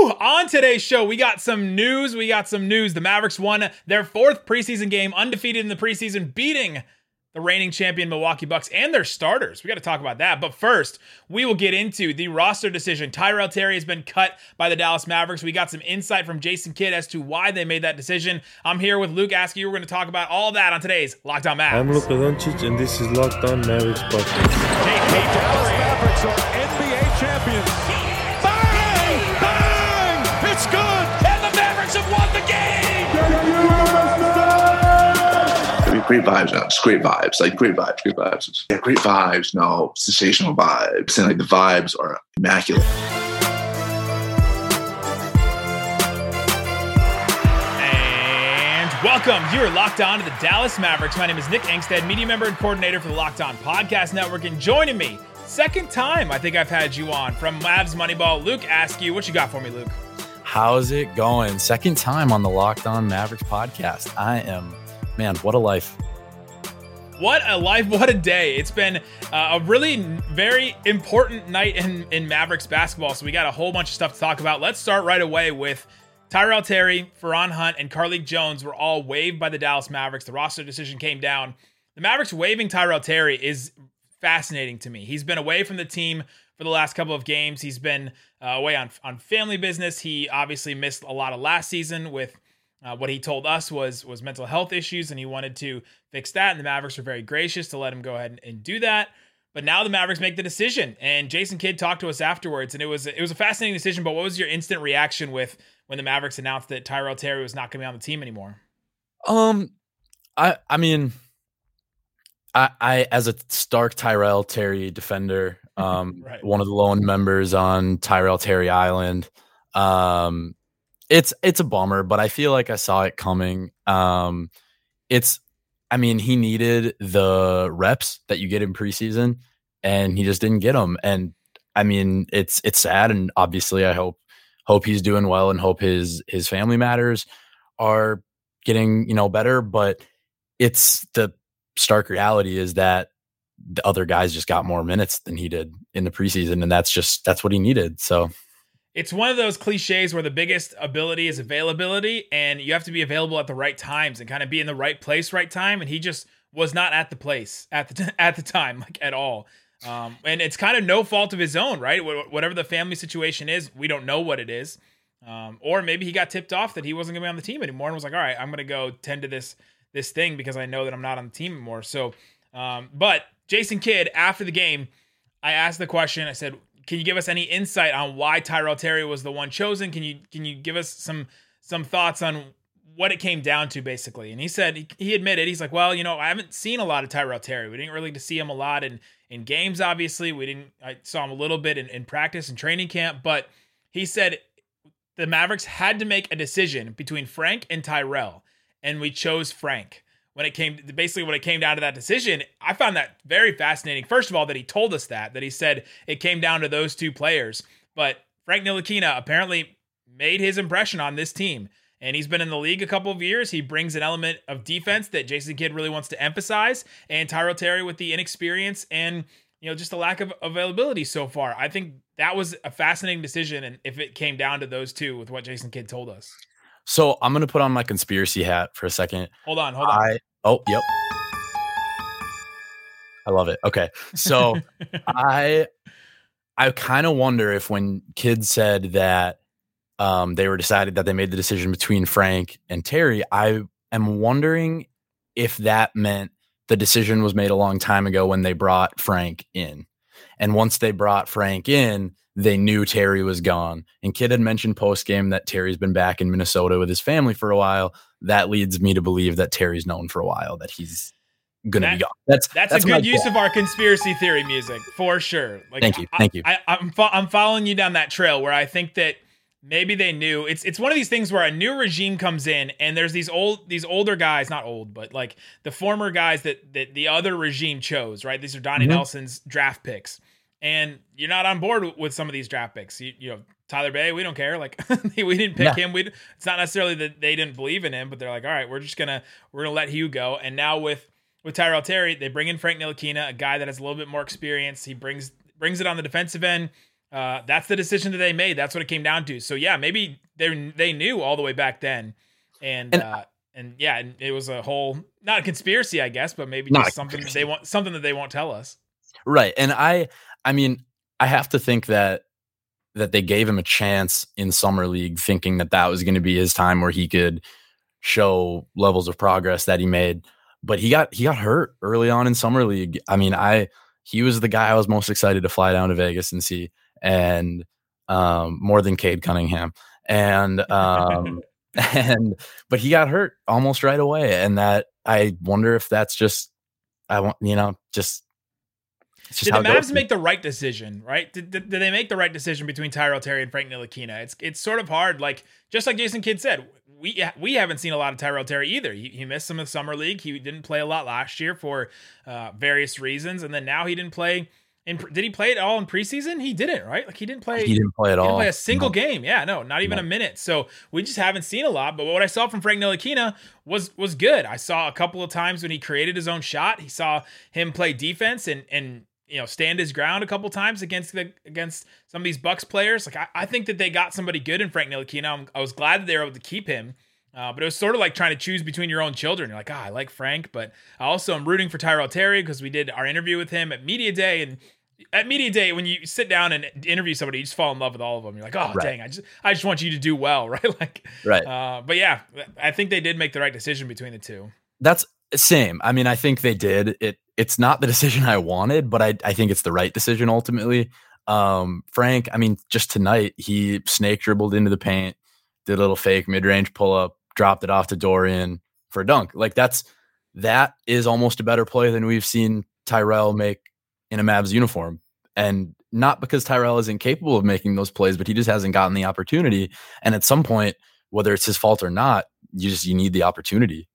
Woo! On today's show, we got some news. We got some news. The Mavericks won their fourth preseason game, undefeated in the preseason, beating the reigning champion Milwaukee Bucks and their starters. We got to talk about that. But first, we will get into the roster decision. Tyrell Terry has been cut by the Dallas Mavericks. We got some insight from Jason Kidd as to why they made that decision. I'm here with Luke Askew. We're going to talk about all that on today's Locked On Mavericks. I'm Luka Doncic, and this is Locked On Mavericks podcast. Hey, hey, Dallas Mavericks are NBA great vibes now. Just great vibes. Like great vibes, great vibes. Yeah, great vibes. No, sensational vibes. And like the vibes are immaculate. And welcome. You're locked on to the Dallas Mavericks. My name is Nick Angstadt, media member and coordinator for the Locked On Podcast Network. And joining me, second time I think I've had you on from Mavs Moneyball, Luke Askew. What you got for me, Luke? How's it going? Second time on the Locked On Mavericks podcast. I am, man, what a life. What a life, what a day. It's been uh, a really very important night in, in Mavericks basketball. So we got a whole bunch of stuff to talk about. Let's start right away with Tyrell Terry, Feron Hunt, and Carlik Jones were all waived by the Dallas Mavericks. The roster decision came down. The Mavericks waiving Tyrell Terry is fascinating to me. He's been away from the team for the last couple of games. He's been uh, away on on family business. He obviously missed a lot of last season with uh, what he told us was was mental health issues, and he wanted to fix that. And the Mavericks were very gracious to let him go ahead and, and do that. But now the Mavericks make the decision, and Jason Kidd talked to us afterwards, and it was it was a fascinating decision. But what was your instant reaction with when the Mavericks announced that Tyrell Terry was not going to be on the team anymore? Um, I I mean, I I as a stark Tyrell Terry defender, um, right. one of the lone members on Tyrell Terry Island. Um, it's it's a bummer, but I feel like I saw it coming. Um, it's, I mean, he needed the reps that you get in preseason, and he just didn't get them. And I mean, it's it's sad, and obviously, I hope hope he's doing well, and hope his his family matters are getting you know better. But it's the stark reality is that the other guys just got more minutes than he did in the preseason, and that's just that's what he needed. So it's one of those cliches where the biggest ability is availability, and you have to be available at the right times and kind of be in the right place, right time. And he just was not at the place at the t- at the time, like at all. Um, and it's kind of no fault of his own, right? Wh- whatever the family situation is, we don't know what it is. Um, or maybe he got tipped off that he wasn't going to be on the team anymore and was like, "All right, I'm going to go tend to this this thing because I know that I'm not on the team anymore." So, um, but Jason Kidd, after the game, I asked the question. I said, "Can you give us any insight on why Tyrell Terry was the one chosen? Can you can you give us some some thoughts on what it came down to, basically?" And he said he, admitted he's like, "Well, you know, I haven't seen a lot of Tyrell Terry. We didn't really see him a lot in in games. Obviously, we didn't. I saw him a little bit in, in practice and training camp, but he said." The Mavericks had to make a decision between Frank and Tyrell, and we chose Frank when it came basically when it came down to that decision i found that very fascinating. First of all that he told us that that he said it came down to those two players. But frank ntilikina apparently made his impression on this team. And he's been in the league a couple of years. He brings an element of defense that jason kidd really wants to emphasize and tyrell terry with the inexperience and you know just the lack of availability so far. I think that was a fascinating decision and if it came down to those two with what jason kidd told us so I'm gonna put on my conspiracy hat for a second. Hold on, hold on. I, oh, yep. I love it. Okay. So I I kind of wonder if when kids said that um, they were decided that they made the decision between Frank and Terry, I am wondering if that meant the decision was made a long time ago when they brought Frank in. And once they brought Frank in, they knew Terry was gone. And Kidd had mentioned post game that Terry's been back in Minnesota with his family for a while. That leads me to believe that Terry's known for a while that he's going to be gone. That's that's, that's a good use of our conspiracy theory music for sure. Like, thank you, thank you. I, am I'm, I'm following you down that trail where I think that maybe they knew it's it's one of these things where a new regime comes in and there's these old these older guys not old but like the former guys that that the other regime chose right these are Donnie mm-hmm. Nelson's draft picks and you're not on board with some of these draft picks. You, you know, Tyler Bey, we don't care. Like we didn't pick him. We it's not necessarily that they didn't believe in him, but they're like, all right, we're just gonna we're gonna let Hugh go. And now with with Tyrell Terry, they bring in Frank Ntilikina, a guy that has a little bit more experience. He brings brings it on the defensive end. uh, that's the decision that they made. That's what it came down to. So yeah, maybe they they knew all the way back then, and and, uh, and yeah, and it was a whole not a conspiracy, I guess, but maybe just something they want something that they won't tell us. Right, and I I mean I have to think that that they gave him a chance in summer league, thinking that that was going to be his time where he could show levels of progress that he made. But he got he got hurt early on in summer league. I mean, I he was the guy I was most excited to fly down to Vegas and see and um, more than Cade Cunningham. And um, and but he got hurt almost right away, and that I wonder if that's just I want you know just. Did the Mavs make the right decision? Right? Did, did, did, they make the right decision between Tyrell Terry and Frank Ntilikina? It's it's sort of hard. Like just like Jason Kidd said, we we haven't seen a lot of Tyrell Terry either. He, he missed some of the summer league. He didn't play a lot last year for uh, various reasons, and then now he didn't play in, did he play it all in preseason? He didn't, right? Like he didn't play. He didn't play at all. play a single no. game. Yeah, no, not even no. a minute. So we just haven't seen a lot. But what I saw from Frank Ntilikina was was good. I saw a couple of times when he created his own shot. He saw him play defense and and you know stand his ground a couple times against the against some of these Bucks players. Like I, I think that they got somebody good in Frank Ntilikina. I was glad that they were able to keep him. Uh, but it was sort of like trying to choose between your own children. You're like, ah, I like Frank, but I also am rooting for Tyrell Terry because we did our interview with him at media day, and at media day when you sit down and interview somebody, you just fall in love with all of them. You're like, oh right. dang, I just I just want you to do well, right? Like, right. Uh, but yeah, I think they did make the right decision between the two. That's same. I mean, I think they did. It it's not the decision I wanted, but I I think it's the right decision ultimately. Um, Frank, I mean, just tonight he snake dribbled into the paint, did a little fake mid range pull up, dropped it off to Dorian for a dunk. Like that's that is almost a better play than we've seen Tyrell make in a Mavs uniform. And not because Tyrell is incapable of making those plays, but he just hasn't gotten the opportunity. And at some point, whether it's his fault or not, you just you need the opportunity.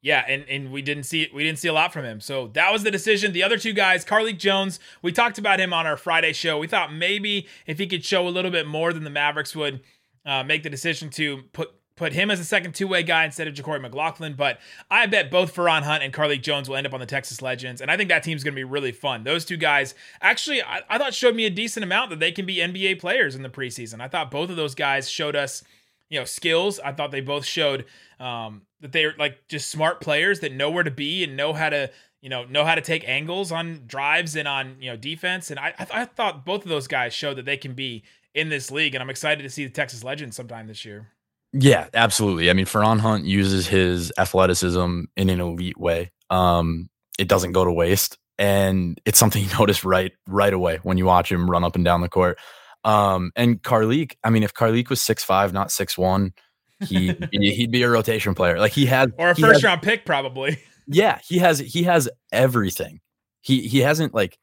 Yeah, and, and we didn't see we didn't see a lot from him. So that was the decision. The other two guys, Carlik Jones, we talked about him on our Friday show. We thought maybe if he could show a little bit more than the Mavericks would uh, make the decision to put put him as a second two way guy instead of JaQuori McLaughlin. But I bet both Feron Hunt and Carlik Jones will end up on the Texas Legends. And I think that team's going to be really fun. Those two guys actually, I, I, thought showed me a decent amount that they can be NBA players in the preseason. I thought both of those guys showed us, you know, skills. I thought they both showed um, that they're like just smart players that know where to be and know how to. You know, know how to take angles on drives and on you know defense, and I, I, th- I thought both of those guys showed that they can be in this league, and I'm excited to see the Texas Legends sometime this year. Yeah, absolutely. I mean, Feron Hunt uses his athleticism in an elite way. Um, it doesn't go to waste, and it's something you notice right right away when you watch him run up and down the court. Um, and Carlik, I mean, if Carlik was six five, not six one, he he'd be a rotation player. Like he had or a first has, round pick probably. Yeah, he has he has everything. He he hasn't like.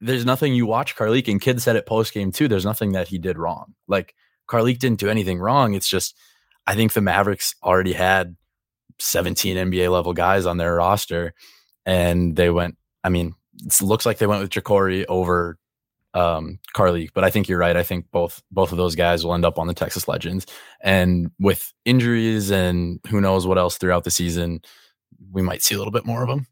There's nothing you watch Carlik and Kidd said it post game too. There's nothing that he did wrong. Like Carlik didn't do anything wrong. It's just I think the Mavericks already had 17 NBA level guys on their roster, and they went. I mean, it looks like they went with JaQuori over um, Carlik, but I think you're right. I think both both of those guys will end up on the Texas Legends, and with injuries and who knows what else throughout the season, we might see a little bit more of them.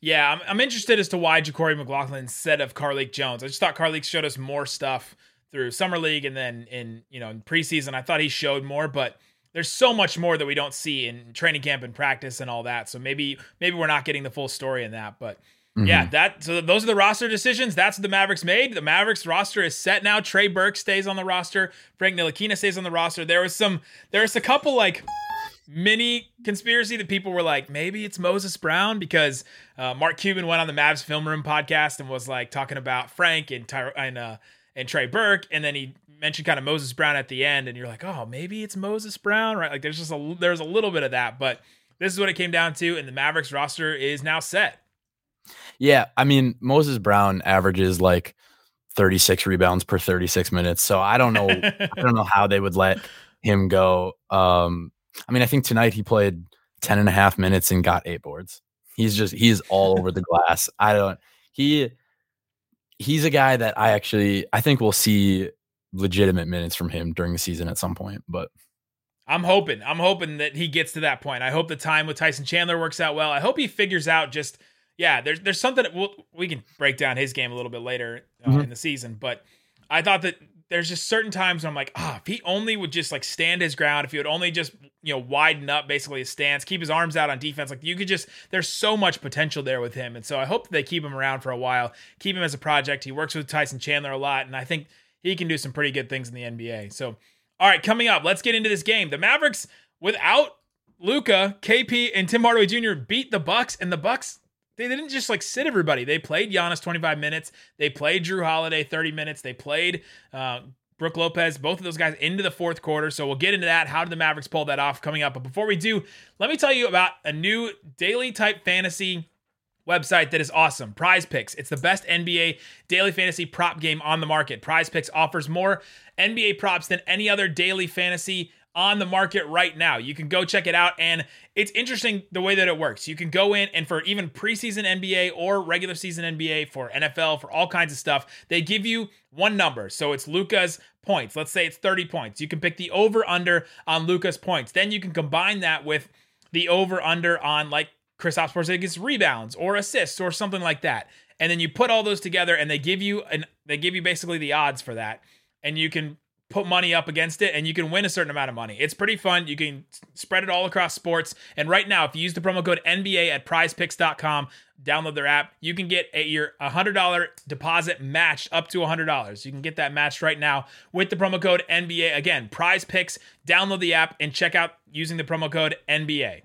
Yeah, I'm, I'm interested as to why JaQuori McLaughlin instead of Carlik Jones. I just thought Carlik showed us more stuff through summer league and then in you know in preseason. I thought he showed more, but there's so much more that we don't see in training camp and practice and all that. So maybe maybe we're not getting the full story in that, but. Mm-hmm. Yeah, that so those are the roster decisions. That's what the Mavericks made. The Mavericks roster is set now. Trey Burke stays on the roster. Frank Ntilikina stays on the roster. There was some there was a couple like mini conspiracy that people were like, maybe it's Moses Brown because uh, Mark Cuban went on the Mavs Film Room podcast and was like talking about Frank and Ty- and uh, and Trey Burke, and then he mentioned kind of Moses Brown at the end, and you're like, oh, maybe it's Moses Brown, right? Like there's just a there's a little bit of that, but this is what it came down to, and the Mavericks roster is now set. Yeah, I mean Moses Brown averages like 36 rebounds per 36 minutes, so I don't know, I don't know how they would let him go. Um, I mean, I think tonight he played 10 and a half minutes and got eight boards. He's just he's all over the glass. I don't he he's a guy that I actually I think we'll see legitimate minutes from him during the season at some point. But I'm hoping I'm hoping that he gets to that point. I hope the time with Tyson Chandler works out well. I hope he figures out just yeah. There's there's something we'll, we can break down his game a little bit later uh, mm-hmm. in the season, but. I thought that there's just certain times when I'm like, ah, if he only would just like stand his ground, if he would only just, you know, widen up basically his stance, keep his arms out on defense, like you could just, there's so much potential there with him. And so I hope they keep him around for a while, keep him as a project. He works with Tyson Chandler a lot, and I think he can do some pretty good things in the NBA. So, all right, coming up, let's get into this game. The Mavericks, without Luka, KP, and Tim Hardaway Jr. beat the Bucks, and the Bucks they didn't just like sit everybody. They played Giannis 25 minutes. They played Jrue Holiday 30 minutes. They played uh, Brook Lopez, both of those guys into the fourth quarter. So we'll get into that. How did the Mavericks pull that off coming up? But before we do, let me tell you about a new daily type fantasy website that is awesome. Prize Picks. It's the best NBA daily fantasy prop game on the market. Prize Picks offers more NBA props than any other daily fantasy on the market right now. You can go check it out. And it's interesting the way that it works. You can go in and for even preseason NBA or regular season NBA, for NFL, for all kinds of stuff, they give you one number. So it's Luka's points. Let's say it's 30 points. You can pick the over under on Luka's points. Then you can combine that with the over under on like Kristaps Porzingis rebounds or assists or something like that. And then you put all those together and they give you and they give you basically the odds for that. And you can put money up against it and you can win a certain amount of money. It's pretty fun. You can spread it all across sports. And right now, if you use the promo code NBA at prizepicks.com, download their app, you can get a, your $100 deposit matched up to $100. You can get that matched right now with the promo code NBA. Again, prize picks, download the app and check out using the promo code NBA.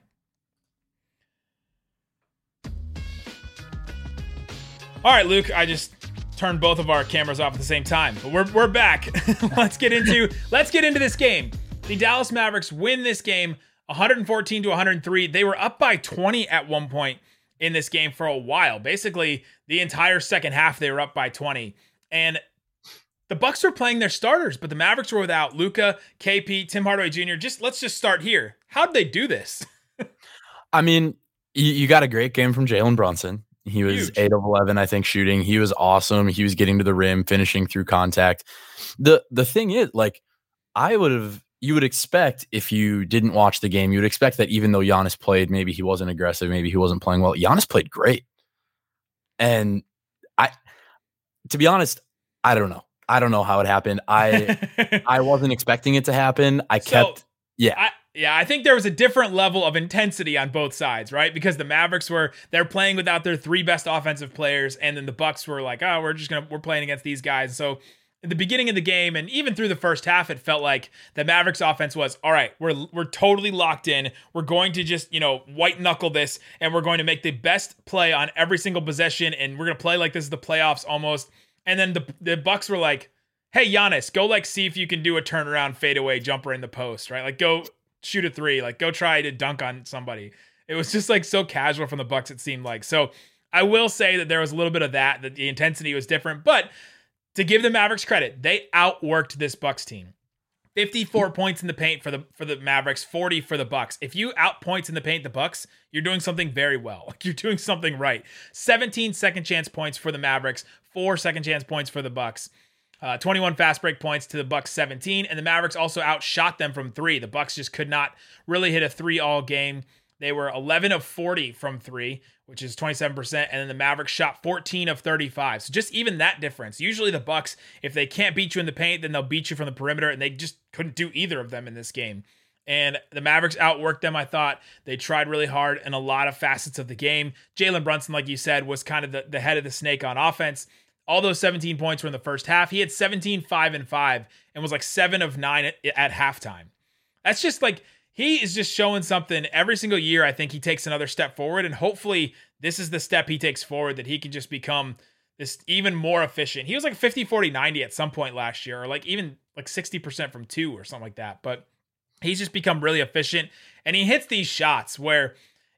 All right, Luke, I just turn both of our cameras off at the same time. But we're we're back. let's get into let's get into this game. The Dallas Mavericks win this game 114 to 103. They were up by 20 at one point in this game for a while. Basically, the entire second half they were up by 20. And the Bucks were playing their starters, but the Mavericks were without Luka, KP, Tim Hardaway Jr. Just let's just start here. How did they do this? I mean, you, you got a great game from Jalen Brunson. He was Huge. eight of eleven, I think, shooting. He was awesome. He was getting to the rim, finishing through contact. the The thing is, like, I would have. You would expect if you didn't watch the game, you would expect that even though Giannis played, maybe he wasn't aggressive, maybe he wasn't playing well. Giannis played great, and I, to be honest, I don't know. I don't know how it happened. I I wasn't expecting it to happen. I so, kept yeah. I, yeah, I think there was a different level of intensity on both sides, right? Because the Mavericks were they're playing without their three best offensive players, and then the Bucks were like, oh, we're just gonna we're playing against these guys. So in the beginning of the game and even through the first half, it felt like the Mavericks offense was all right. We're we're totally locked in. We're going to just you know white knuckle this, and we're going to make the best play on every single possession, and we're gonna play like this is the playoffs almost. And then the the Bucks were like, hey Giannis, go like see if you can do a turnaround fadeaway jumper in the post, right? Like go shoot a three, like go try to dunk on somebody. It was just like so casual from the Bucks. It seemed like so. I will say that there was a little bit of that. That the intensity was different, but to give the Mavericks credit, they outworked this Bucks team. 54 points in the paint for the for the Mavericks, 40 for the Bucks. If you out points in the paint the Bucks, you're doing something very well. Like you're doing something right. 17 second chance points for the Mavericks, 4 second chance points for the Bucks. Uh, 21 fast break points to the Bucks 17, and the Mavericks also outshot them from three. The Bucks just could not really hit a three all game. They were 11 of 40 from three, which is 27%, and then the Mavericks shot 14 of 35. So just even that difference. Usually the Bucks, if they can't beat you in the paint, then they'll beat you from the perimeter, and they just couldn't do either of them in this game. And the Mavericks outworked them, I thought. They tried really hard in a lot of facets of the game. Jalen Brunson, like you said, was kind of the, the head of the snake on offense. All those 17 points were in the first half. He had 17, 5, and 5, and was like 7 of 9 at, at halftime. That's just like he is just showing something every single year. I think he takes another step forward, and hopefully, this is the step he takes forward that he can just become this even more efficient. He was like 50, 40, 90 at some point last year, or like even like 60% from two or something like that. But he's just become really efficient, and he hits these shots where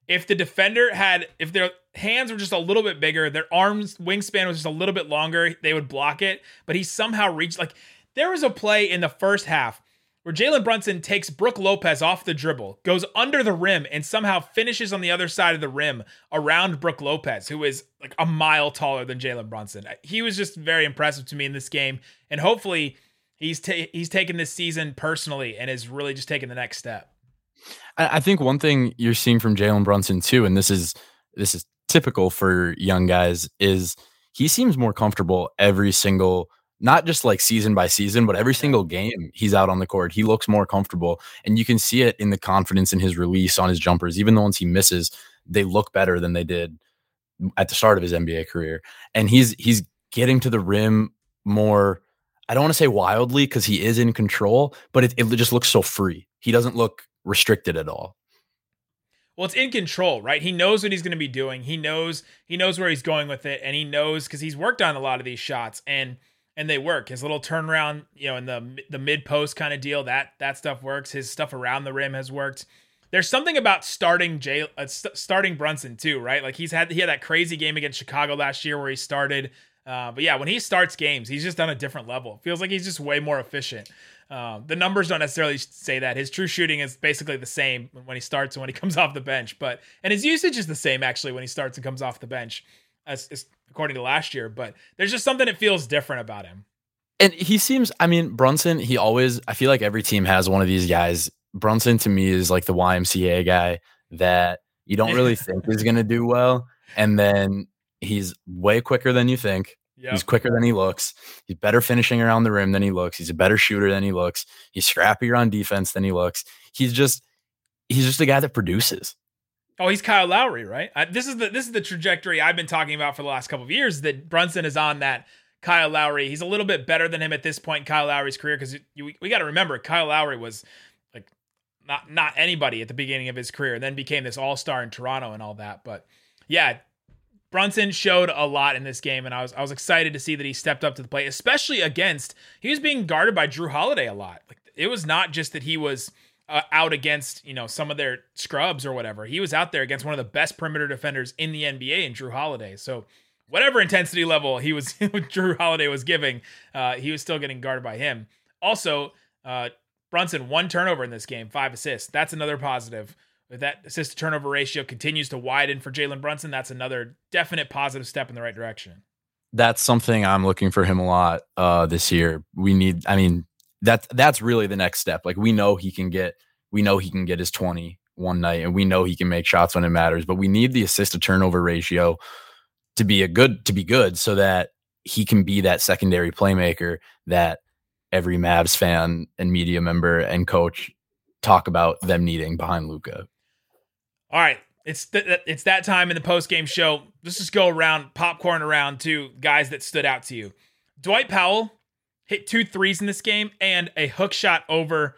if the defender had if their hands were just a little bit bigger, their arms wingspan was just a little bit longer, they would block it. But he somehow reached like there was a play in the first half where Jalen Brunson takes Brook Lopez off the dribble, goes under the rim, and somehow finishes on the other side of the rim around Brook Lopez, who is like a mile taller than Jalen Brunson. He was just very impressive to me in this game, and hopefully he's ta- he's taken this season personally and is really just taking the next step. I think one thing you're seeing from Jalen Brunson too, and this is this is typical for young guys, is he seems more comfortable every single not just like season by season, but every single game he's out on the court, he looks more comfortable. And you can see it in the confidence in his release on his jumpers. Even the ones he misses, they look better than they did at the start of his NBA career. And he's he's getting to the rim more. I don't want to say wildly because he is in control, but it, it just looks so free. He doesn't look restricted at all. Well, it's in control, right? He knows what he's going to be doing. He knows he knows where he's going with it, and he knows because he's worked on a lot of these shots and and they work. His little turnaround, you know, in the the mid post kind of deal that that stuff works. His stuff around the rim has worked. There's something about starting Jay, uh, st- starting Brunson too, right? Like he's had he had that crazy game against Chicago last year where he started. Uh, but yeah, when he starts games, he's just on a different level. Feels like he's just way more efficient. Uh, the numbers don't necessarily say that. His true shooting is basically the same when he starts and when he comes off the bench. But and his usage is the same actually when he starts and comes off the bench, as, as according to last year. But there's just something that feels different about him. And he seems. I mean, Brunson. He always. I feel like every team has one of these guys Brunson to me is like the YMCA guy that you don't really think is going to do well. And then he's way quicker than you think. Yep. He's quicker than he looks. He's better finishing around the rim than he looks. He's a better shooter than he looks. He's scrappier on defense than he looks. He's just he's just a guy that produces. Oh, he's Kyle Lowry, right? This is the this is the trajectory I've been talking about for the last couple of years. That Brunson is on that Kyle Lowry. He's a little bit better than him at this point in Kyle Lowry's career because we got to remember Kyle Lowry was like not not anybody at the beginning of his career, and then became this all star in Toronto and all that. But yeah, Brunson showed a lot in this game, and I was I was excited to see that he stepped up to the plate, especially against he was being guarded by Jrue Holiday a lot. Like it was not just that he was uh, out against you know some of their scrubs or whatever. He was out there against one of the best perimeter defenders in the NBA in Jrue Holiday. So whatever intensity level he was Jrue Holiday was giving, uh, he was still getting guarded by him. Also, uh, Brunson, one turnover in this game, five assists. That's another positive. If that assist to turnover ratio continues to widen for Jalen Brunson, that's another definite positive step in the right direction. That's something I'm looking for him a lot uh, this year. We need, I mean, that's that's really the next step. Like we know he can get, we know he can get his 20 one night, and we know he can make shots when it matters. But we need the assist to turnover ratio to be a good to be good, so that he can be that secondary playmaker that every Mavs fan and media member and coach talk about them needing behind Luka. All right, it's th- it's that time in the post game show. Let's just go around popcorn around to guys that stood out to you. Dwight Powell hit two threes in this game and a hook shot over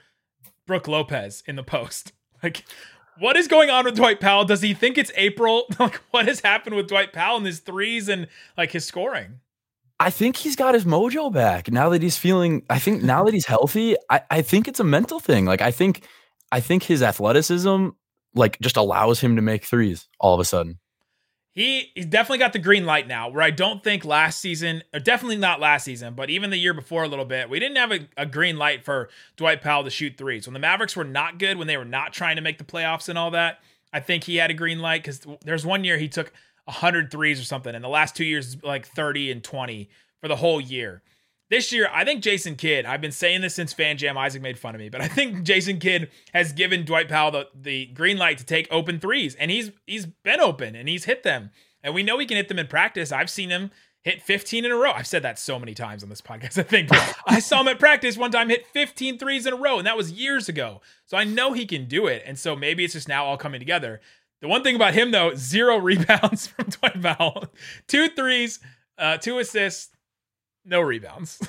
Brook Lopez in the post. Like, what is going on with Dwight Powell? Does he think it's April? Like, what has happened with Dwight Powell and his threes and like his scoring? I think he's got his mojo back now that he's feeling. I think now that he's healthy, I, I think it's a mental thing. Like I think, I think his athleticism like just allows him to make threes all of a sudden. He he's definitely got the green light now. Where I don't think last season, or definitely not last season, but even the year before a little bit, we didn't have a, a green light for Dwight Powell to shoot threes. When the Mavericks were not good, when they were not trying to make the playoffs and all that, I think he had a green light because there's one year he took 100 threes or something. And the last two years, like 30 and 20 for the whole year. This year, I think Jason Kidd, I've been saying this since Fan Jam Isaac made fun of me, but I think Jason Kidd has given Dwight Powell the, the green light to take open threes. And he's he's been open and he's hit them. And we know he can hit them in practice. I've seen him hit 15 in a row. I've said that so many times on this podcast. I think I saw him at practice one time hit 15 threes in a row, and that was years ago. So I know he can do it. And so maybe it's just now all coming together. The one thing about him, though, zero rebounds from Dwight Powell, two threes, uh, two assists, no rebounds.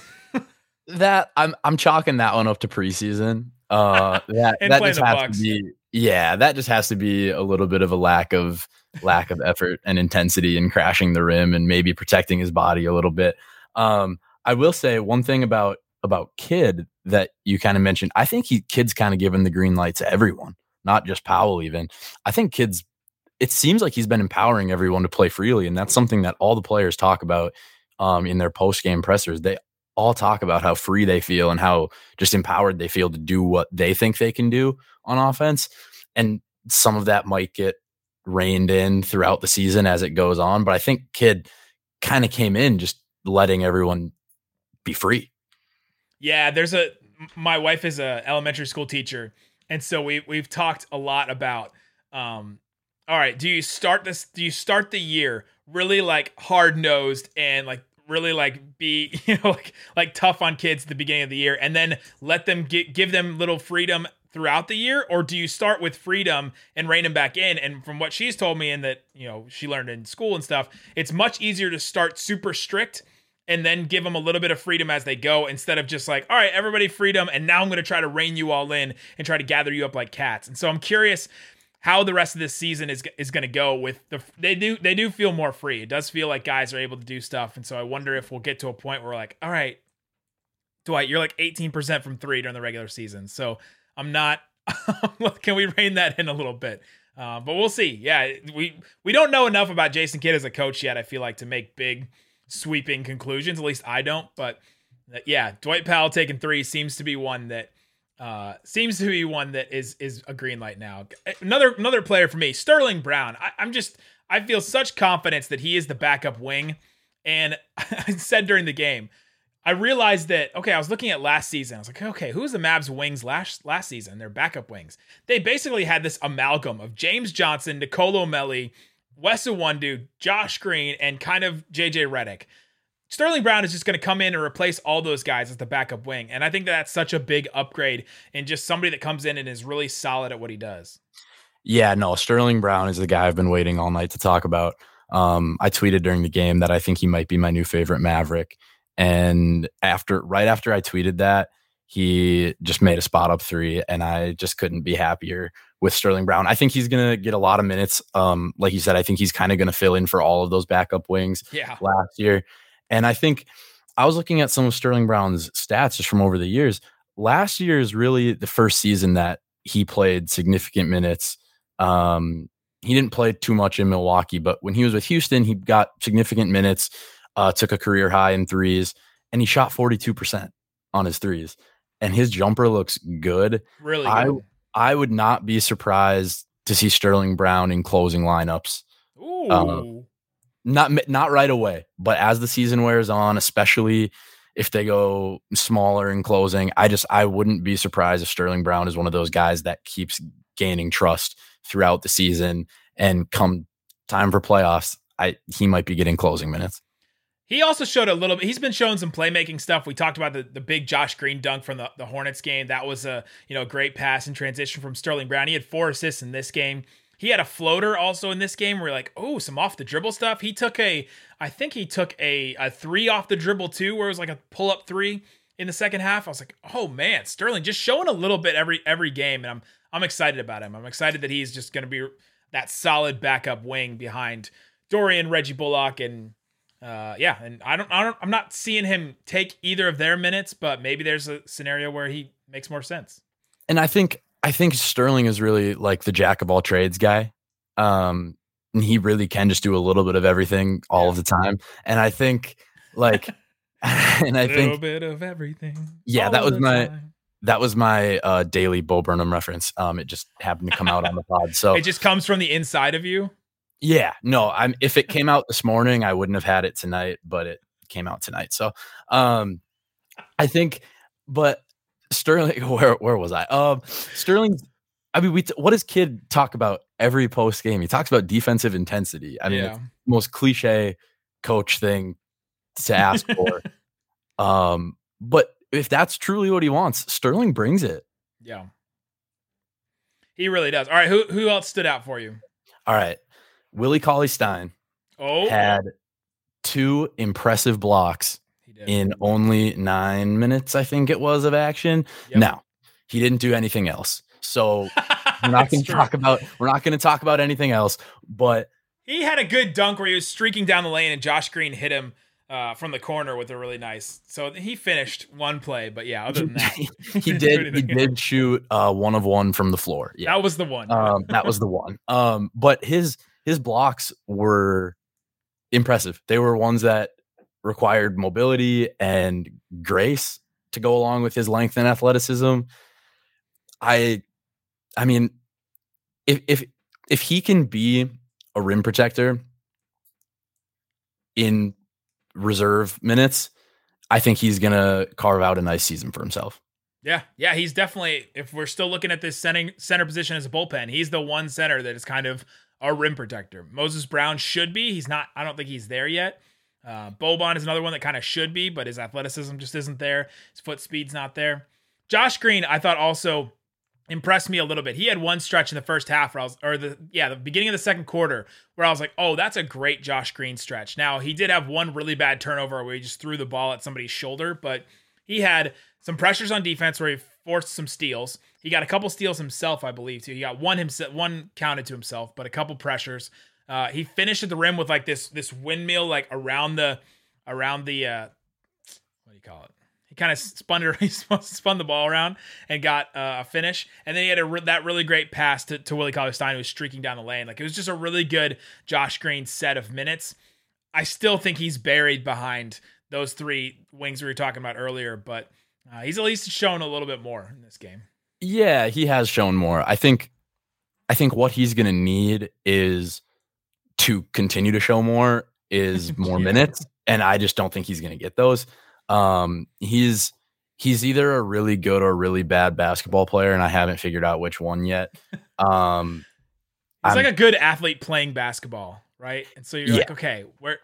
that I'm I'm chalking that one up to preseason. Uh, that that just has Bucks. to be yeah, that just has to be a little bit of a lack of lack of effort and intensity in crashing the rim and maybe protecting his body a little bit. Um, I will say one thing about about Kidd that you kind of mentioned. I think he Kidd's kind of given the green light to everyone not just Powell even. I think Kidd's. it seems like he's been empowering everyone to play freely and that's something that all the players talk about um, in their post game pressers. They all talk about how free they feel and how just empowered they feel to do what they think they can do on offense. And some of that might get reined in throughout the season as it goes on, but I think Kidd kind of came in just letting everyone be free. Yeah, there's a my wife is a elementary school teacher and so we we've talked a lot about um all right, do you start this do you start the year really like hard-nosed and like really like be you know like like tough on kids at the beginning of the year and then let them get, give them little freedom throughout the year? Or do you start with freedom and rein them back in? And from what she's told me and that you know she learned in school and stuff it's much easier to start super strict and then give them a little bit of freedom as they go instead of just like all right everybody freedom and now i'm going to try to rein you all in and try to gather you up like cats. And so i'm curious how the rest of this season is is going to go with the they do they do feel more free. It does feel like guys are able to do stuff, and so I wonder if we'll get to a point where we're like, all right, Dwight, you're like 18% from three during the regular season, so I'm not. can we rein that in a little bit? Uh, but we'll see. Yeah, we we don't know enough about Jason Kidd as a coach yet. I feel like to make big sweeping conclusions. At least I don't. But uh, yeah, Dwight Powell taking three seems to be one that uh, seems to be one that is is a green light now. Another another player for me, Sterling Brown. I, I'm just I feel such confidence that he is the backup wing. And I said during the game, I realized that okay, I was looking at last season. I was like, okay, who's the Mavs wings last last season? Their backup wings. They basically had this amalgam of James Johnson, Nicolo Melli, Wes Iwundu, Josh Green, and kind of JJ Redick. Sterling Brown is just going to come in and replace all those guys as the backup wing. And I think that that's such a big upgrade and just somebody that comes in and is really solid at what he does. Yeah, no, Sterling Brown is the guy I've been waiting all night to talk about. Um, I tweeted during the game that I think he might be my new favorite Maverick. And after, right after I tweeted that, he just made a spot up three, and I just couldn't be happier with Sterling Brown. I think he's going to get a lot of minutes. Um, like you said, I think he's kind of going to fill in for all of those backup wings yeah. last year. And I think I was looking at some of Sterling Brown's stats just from over the years. Last year is really the first season that he played significant minutes. Um, he didn't play too much in Milwaukee, but when he was with Houston, he got significant minutes, uh, took a career high in threes, and he shot 42% on his threes. And his jumper looks good. Really I. I would not be surprised to see Sterling Brown in closing lineups. Ooh. Um, not not right away, but as the season wears on, especially if they go smaller in closing, I just I wouldn't be surprised if Sterling Brown is one of those guys that keeps gaining trust throughout the season and come time for playoffs, I he might be getting closing minutes. He also showed a little bit. He's been showing some playmaking stuff. We talked about the, the big Josh Green dunk from the, the Hornets game. That was a you know great pass and transition from Sterling Brown. He had four assists in this game. He had a floater also in this game where like, oh, some off the dribble stuff. He took a, I think he took a, a three off the dribble too, where it was like a pull up three in the second half. I was like, oh man, Sterling just showing a little bit every every game, and I'm I'm excited about him. I'm excited that he's just going to be that solid backup wing behind Dorian, Reggie Bullock, and uh, yeah, and I don't, I don't, I'm not seeing him take either of their minutes, but maybe there's a scenario where he makes more sense. And I think I think Sterling is really like the jack of all trades guy. Um, and he really can just do a little bit of everything all of the time. And I think like and I think a little bit of everything. Yeah, that was my time. that was my uh, daily Bo Burnham reference. Um, it just happened to come out on the pod. So it just comes from the inside of you. Yeah, no, I'm if it came out this morning, I wouldn't have had it tonight, but it came out tonight. So um I think but Sterling, where where was I? Um, Sterling. I mean, we t- what does Kidd talk about every post game? He talks about defensive intensity. I mean, yeah. most cliche coach thing to ask for. um, but if that's truly what he wants, Sterling brings it. Yeah, he really does. All right, who who else stood out for you? All right, Willie Cauley Stein. Oh, had two impressive blocks in only nine minutes, I think it was, of action. Yep. Now, he didn't do anything else. So we're not going to talk about we're not going to talk about anything else. But he had a good dunk where he was streaking down the lane and Josh Green hit him uh, from the corner with a really nice. So he finished one play, but yeah, other than that, he did he did shoot uh, one of one from the floor. Yeah, that was the one. Um, that was the one. Um, but his his blocks were impressive. They were ones that required mobility and grace to go along with his length and athleticism. I I mean if if if he can be a rim protector in reserve minutes, I think he's going to carve out a nice season for himself. Yeah, yeah, he's definitely. If we're still looking at this center center position as a bullpen, he's the one center that is kind of a rim protector. Moses Brown should be. He's not. I don't think he's there yet. Uh, Boban is another one that kind of should be, but his athleticism just isn't there. His foot speed's not there. Josh Green, I thought also impressed me a little bit. He had one stretch in the first half where I was, or the yeah, the beginning of the second quarter where I was like, oh, that's a great Josh Green stretch. Now he did have one really bad turnover where he just threw the ball at somebody's shoulder, but he had some pressures on defense where he forced some steals. He got a couple steals himself, I believe, too. He got one himself, one counted to himself, but a couple pressures. Uh, he finished at the rim with like this this windmill like around the around the uh, what do you call it? He kind of spun it, he spun the ball around and got uh, a finish. And then he had a, that really great pass to, to Willie Cauley Stein, who was streaking down the lane. Like it was just a really good Josh Green set of minutes. I still think he's buried behind those three wings we were talking about earlier, but uh, he's at least shown a little bit more in this game. Yeah, he has shown more. I think, I think what he's going to need is to continue to show more is more yeah. minutes, and I just don't think he's going to get those. Um, he's he's either a really good or really bad basketball player, and I haven't figured out which one yet. Um, he's I'm, like a good athlete playing basketball, right? And so you're yeah. like, okay, where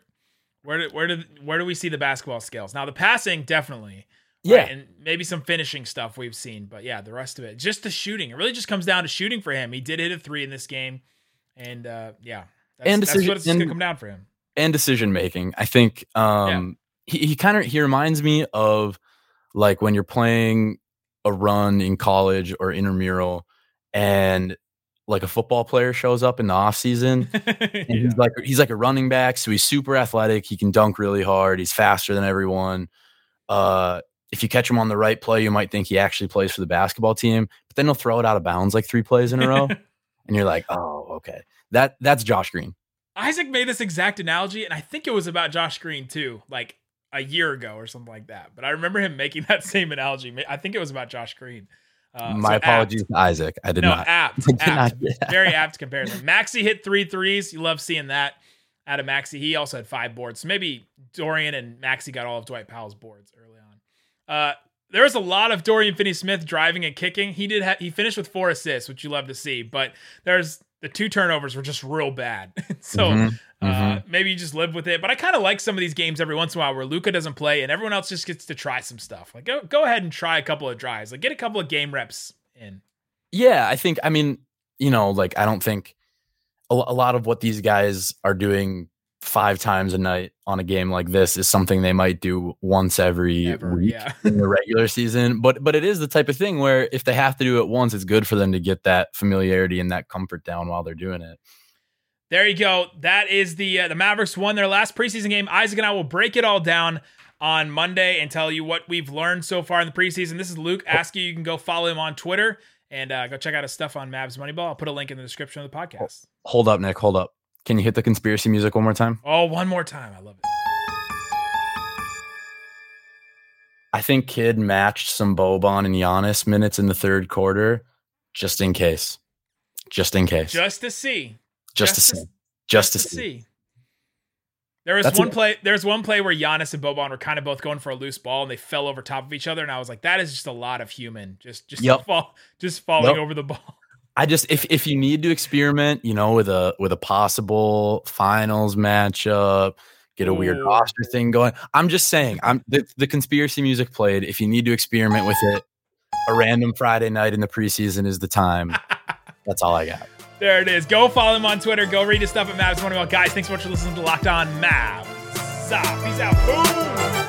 where do, where do where do we see the basketball skills? Now the passing definitely. Yeah. Right? And maybe some finishing stuff we've seen, but yeah, the rest of it, just the shooting. It really just comes down to shooting for him. He did hit a three in this game. And uh, yeah, that's, and decision, that's what it's going to come down for him. And decision making. I think um, he, he kind of he reminds me of like when you're playing a run in college or intramural and like a football player shows up in the off season yeah. he's like he's like a running back so he's super athletic he can dunk really hard he's faster than everyone uh if you catch him on the right play you might think he actually plays for the basketball team but then he'll throw it out of bounds like three plays in a row and you're like oh okay that that's josh green isaac made this exact analogy and i think it was about josh green too like a year ago or something like that. But I remember him making that same analogy. I think it was about Josh Green. Uh, My so apologies, apt. Isaac. I did no, not. Apt, apt. very apt comparison. Maxi hit three threes. You love seeing that out of Maxi. He also had five boards. So maybe Dorian and Maxi got all of Dwight Powell's boards early on. Uh, there was a lot of Dorian Finney-Smith driving and kicking. He did. Ha- he finished with four assists, which you love to see. But there's the two turnovers were just real bad. so mm-hmm. Uh, mm-hmm. maybe you just live with it. But I kind of like some of these games every once in a while where Luka doesn't play and everyone else just gets to try some stuff. Like go go ahead and try a couple of drives. Like get a couple of game reps in. Yeah, I think. I mean, you know, like I don't think a, a lot of what these guys are doing five times a night on a game like this is something they might do once every Ever, week yeah. in the regular season. But but it is the type of thing where if they have to do it once, it's good for them to get that familiarity and that comfort down while they're doing it. There you go. That is the uh, the Mavericks won their last preseason game. Isaac and I will break it all down on Monday and tell you what we've learned so far in the preseason. This is Luke Askew. You can go follow him on Twitter and uh, go check out his stuff on Mavs Moneyball. I'll put a link in the description of the podcast. Hold up, Nick. Hold up. Can you hit the conspiracy music one more time? Oh, one more time. I love it. I think Kidd matched some Boban and Giannis minutes in the third quarter, just in case. Just in case. Just to see. Just, just to, see. Just, to, see. see. There was That's one it. play. There's one play where Giannis and Boban were kind of both going for a loose ball, and they fell over top of each other. And I was like, "That is just a lot of human, just just yep. fall, just falling yep. over the ball." I just if if you need to experiment, you know, with a with a possible finals matchup, get a weird roster thing going. I'm just saying, I'm the, the conspiracy music played. If you need to experiment with it, a random Friday night in the preseason is the time. That's all I got. There it is. Go follow him on Twitter. Go read his stuff at Mavs Moneyball. Guys, thanks so much for listening to Locked On Mavs. Peace out. Boom.